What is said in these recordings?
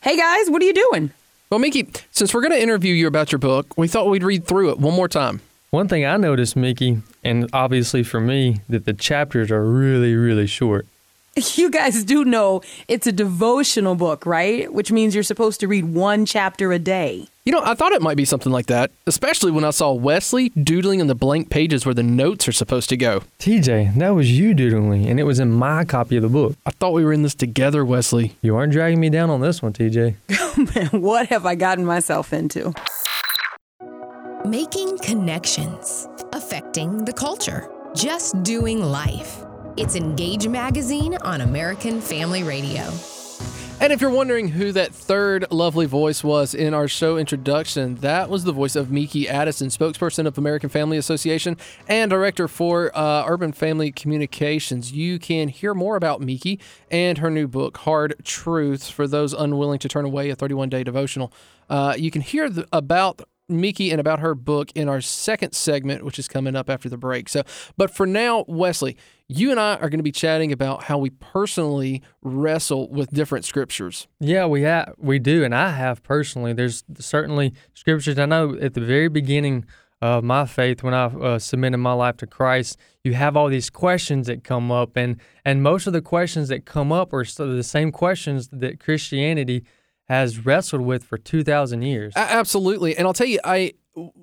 Hey guys, what are you doing? Well, Mickey, since we're going to interview you about your book, we thought we'd read through it one more time. One thing I noticed, Mickey, and obviously for me, that the chapters are really, really short. You guys do know it's a devotional book, right? Which means you're supposed to read one chapter a day. You know, I thought it might be something like that, especially when I saw Wesley doodling on the blank pages where the notes are supposed to go. TJ, that was you doodling, and it was in my copy of the book. I thought we were in this together, Wesley. You aren't dragging me down on this one, TJ. Oh, what have I gotten myself into? Making connections, affecting the culture, just doing life. It's Engage Magazine on American Family Radio. And if you're wondering who that third lovely voice was in our show introduction, that was the voice of Miki Addison, spokesperson of American Family Association and director for uh, Urban Family Communications. You can hear more about Miki and her new book, Hard Truths, for those unwilling to turn away a 31 day devotional. Uh, you can hear about Miki and about her book in our second segment, which is coming up after the break. So, but for now, Wesley, you and I are going to be chatting about how we personally wrestle with different scriptures. Yeah, we have, we do, and I have personally. There's certainly scriptures. I know at the very beginning of my faith, when I uh, submitted my life to Christ, you have all these questions that come up, and and most of the questions that come up are the same questions that Christianity has wrestled with for 2000 years. Absolutely. And I'll tell you I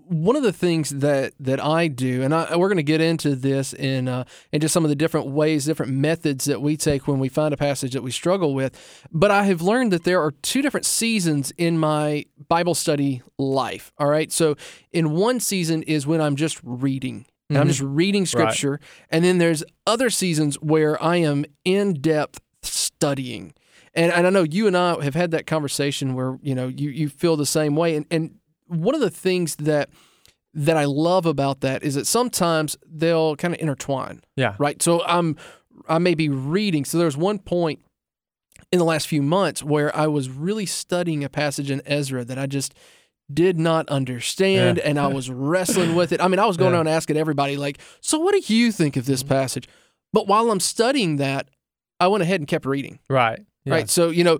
one of the things that that I do, and I, we're going to get into this in uh, into some of the different ways, different methods that we take when we find a passage that we struggle with. But I have learned that there are two different seasons in my Bible study life. All right, so in one season is when I'm just reading, and mm-hmm. I'm just reading scripture, right. and then there's other seasons where I am in depth studying. And, and I know you and I have had that conversation where you know you you feel the same way. And and one of the things that that I love about that is that sometimes they'll kind of intertwine. Yeah. Right. So I'm I may be reading. So there's one point in the last few months where I was really studying a passage in Ezra that I just did not understand yeah. and I was wrestling with it. I mean, I was going yeah. around asking everybody like, "So what do you think of this passage?" But while I'm studying that, I went ahead and kept reading. Right. Yeah. Right. So, you know,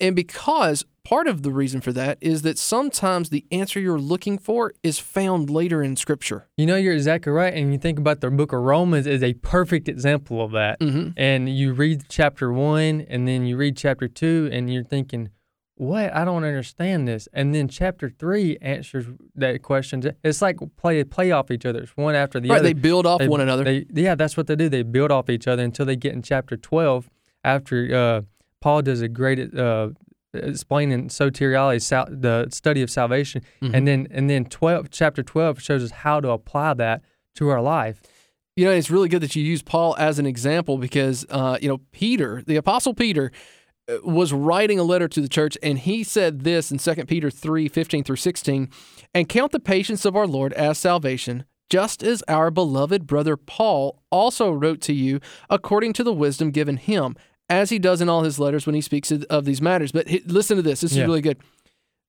and because part of the reason for that is that sometimes the answer you're looking for is found later in Scripture. You know, you're exactly right. And you think about the book of Romans is a perfect example of that. Mm-hmm. And you read chapter one and then you read chapter two and you're thinking, what? I don't understand this. And then chapter three answers that question. It's like play play off each other. It's one after the right, other. They build off they, one another. They, yeah, that's what they do. They build off each other until they get in chapter 12 after uh, Paul does a great uh, explaining soteriology, sal- the study of salvation, mm-hmm. and then and then twelve chapter twelve shows us how to apply that to our life. You know, it's really good that you use Paul as an example because uh, you know Peter, the apostle Peter, uh, was writing a letter to the church, and he said this in 2 Peter 3 15 through 16, and count the patience of our Lord as salvation, just as our beloved brother Paul also wrote to you according to the wisdom given him as he does in all his letters when he speaks of these matters. But listen to this. This is yeah. really good.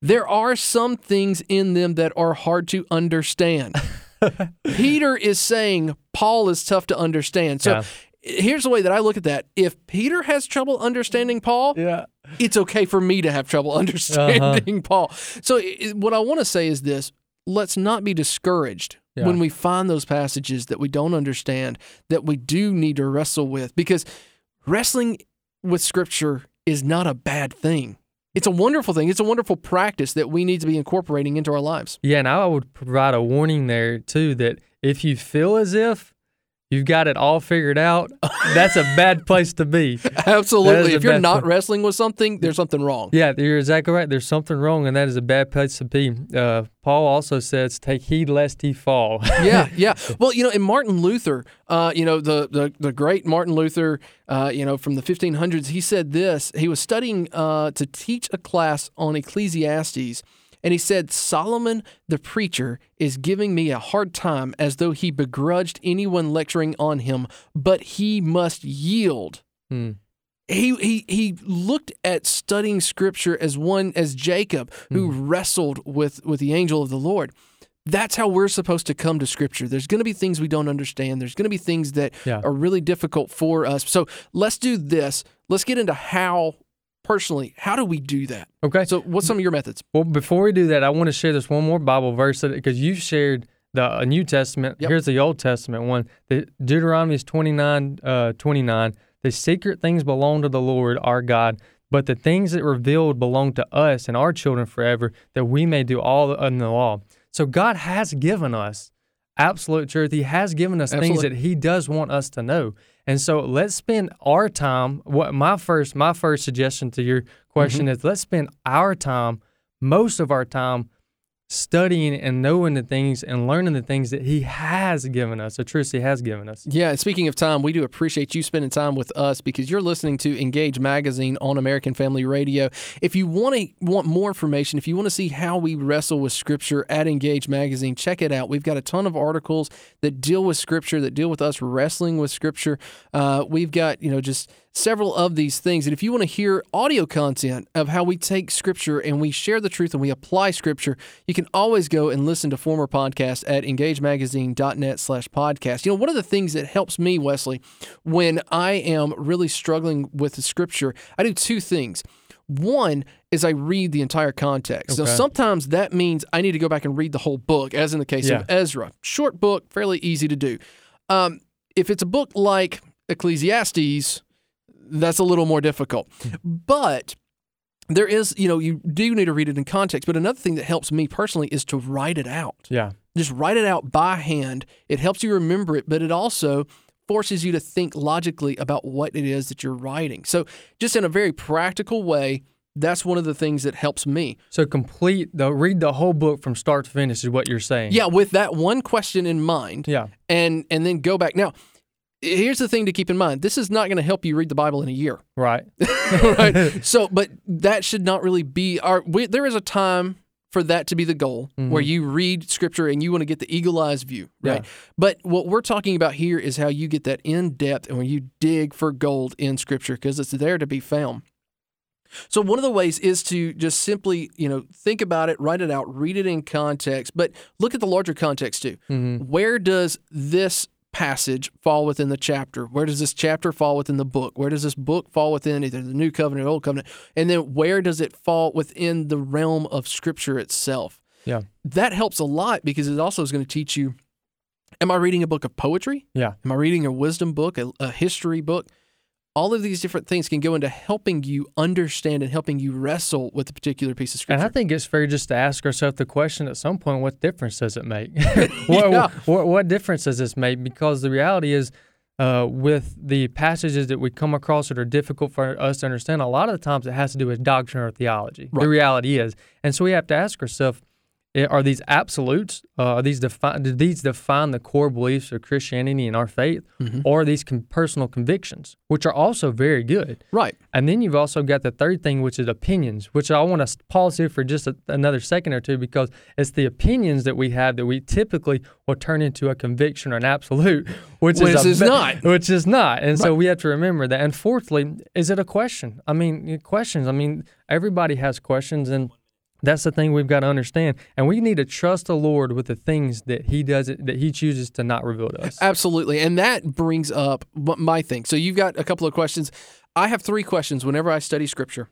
There are some things in them that are hard to understand. Peter is saying Paul is tough to understand. So yeah. here's the way that I look at that. If Peter has trouble understanding Paul, yeah. it's okay for me to have trouble understanding uh-huh. Paul. So what I want to say is this let's not be discouraged yeah. when we find those passages that we don't understand, that we do need to wrestle with, because wrestling with scripture is not a bad thing. It's a wonderful thing. It's a wonderful practice that we need to be incorporating into our lives. Yeah, and I would provide a warning there too that if you feel as if you've got it all figured out, that's a bad place to be. Absolutely. If you're not place. wrestling with something, there's something wrong. Yeah, you're exactly right. There's something wrong, and that is a bad place to be. Uh, Paul also says, "Take heed lest he fall." yeah, yeah. Well, you know, in Martin Luther, uh, you know, the, the the great Martin Luther, uh, you know, from the 1500s, he said this. He was studying uh, to teach a class on Ecclesiastes and he said, Solomon the preacher is giving me a hard time as though he begrudged anyone lecturing on him, but he must yield. Hmm. He, he he looked at studying scripture as one as Jacob who hmm. wrestled with with the angel of the Lord. That's how we're supposed to come to scripture. There's going to be things we don't understand. There's going to be things that yeah. are really difficult for us. So let's do this. Let's get into how personally, how do we do that? Okay. So, what's some of your methods? Well, before we do that, I want to share this one more Bible verse because you shared the uh, New Testament. Yep. Here's the Old Testament one. The Deuteronomy is 29, uh, 29. The secret things belong to the Lord our God, but the things that revealed belong to us and our children forever, that we may do all in the law. So God has given us absolute truth. He has given us things that He does want us to know. And so let's spend our time. What my first my first suggestion to your mm-hmm. question is let's spend our time, most of our time, studying and knowing the things and learning the things that He has given us, the truths He has given us. Yeah, and speaking of time, we do appreciate you spending time with us because you're listening to Engage Magazine on American Family Radio. If you want to want more information, if you want to see how we wrestle with Scripture at Engage Magazine, check it out. We've got a ton of articles that deal with Scripture, that deal with us wrestling with Scripture. Uh, we've got you know just several of these things. And if you want to hear audio content of how we take Scripture and we share the truth and we apply Scripture, you can always go and listen to former podcasts at engagemagazine.net slash podcast. You know, one of the things that helps me, Wesley, when I am really struggling with the Scripture, I do two things. One is I read the entire context. Now, sometimes that means I need to go back and read the whole book, as in the case Yeah. of Ezra. Short book, fairly easy to do. Um, if it's a book like Ecclesiastes, that's a little more difficult. Hmm. But there is, you know, you do need to read it in context. But another thing that helps me personally is to write it out. Yeah. Just write it out by hand. It helps you remember it, but it also forces you to think logically about what it is that you're writing. So, just in a very practical way, that's one of the things that helps me. So complete the read the whole book from start to finish is what you're saying. Yeah, with that one question in mind. Yeah. And and then go back. Now, here's the thing to keep in mind. This is not going to help you read the Bible in a year. Right. right? So, but that should not really be our. We, there is a time for that to be the goal, mm-hmm. where you read scripture and you want to get the eagle eyes view, right? Yeah. But what we're talking about here is how you get that in depth and when you dig for gold in scripture because it's there to be found. So one of the ways is to just simply, you know, think about it, write it out, read it in context, but look at the larger context too. Mm-hmm. Where does this passage fall within the chapter? Where does this chapter fall within the book? Where does this book fall within either the new covenant or old covenant? And then where does it fall within the realm of scripture itself? Yeah. That helps a lot because it also is going to teach you am I reading a book of poetry? Yeah. Am I reading a wisdom book, a, a history book? All of these different things can go into helping you understand and helping you wrestle with a particular piece of scripture. And. I think it's fair just to ask ourselves the question at some point: What difference does it make? what, Yeah. what, what difference does this make? Because the reality is, uh, with the passages that we come across that are difficult for us to understand, a lot of the times it has to do with doctrine or theology. Right. The reality is, and so we have to ask ourselves: Are these absolutes? Uh, are these define? Do these define the core beliefs of Christianity and our faith, Mm-hmm. or are these con- personal convictions, which are also very good? right. And then you've also got the third thing, which is opinions, which I want to pause here for just a, another second or two because it's the opinions that we have that we typically will turn into a conviction or an absolute, which Which is, is ve- not. Which is not. And so we have to remember that. And fourthly, is it a question? I mean, questions. I mean, everybody has questions and that's the thing we've got to understand, and we need to trust the Lord with the things that He does that He chooses to not reveal to us. Absolutely. And that brings up my thing. So you've got a couple of questions. I have three questions whenever I study scripture.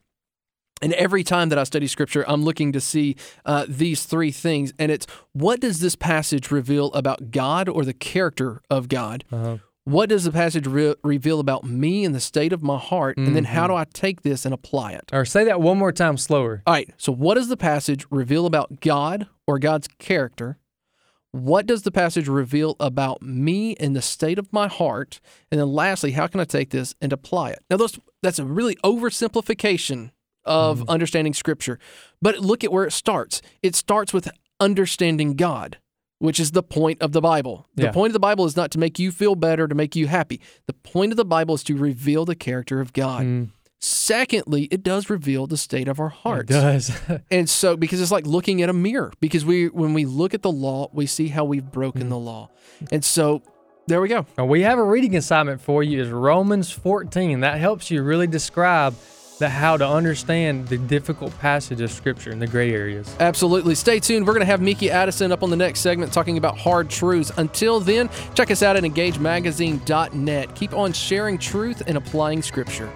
And every time that I study scripture, I'm looking to see uh, these three things. And it's what does this passage reveal about God or the character of God? Uh-huh. What does the passage re- reveal about me and the state of my heart? And then how do mm-hmm. I take this and apply it? Or say that one more time slower. All right. So, what does the passage reveal about God or God's character? What does the passage reveal about me and the state of my heart? And then, lastly, how can I take this and apply it? Now, those that's a really oversimplification of mm-hmm. understanding Scripture. But look at where it starts. It starts with understanding God, which is the point of the Bible. The Yeah. point of the Bible is not to make you feel better, to make you happy. The point of the Bible is to reveal the character of God. Mm, Secondly, it does reveal the state of our hearts. it does. And so, because it's like looking at a mirror, because we, when we look at the law, we see how we've broken the law. And so, there we go. Now, we have a reading assignment for you is Romans 14. That helps you really describe the how to understand the difficult passage of scripture in the gray areas. Absolutely. Stay tuned. We're going to have Miki Addison up on the next segment talking about hard truths. Until then, check us out at engagemagazine.net. Keep on sharing truth and applying scripture.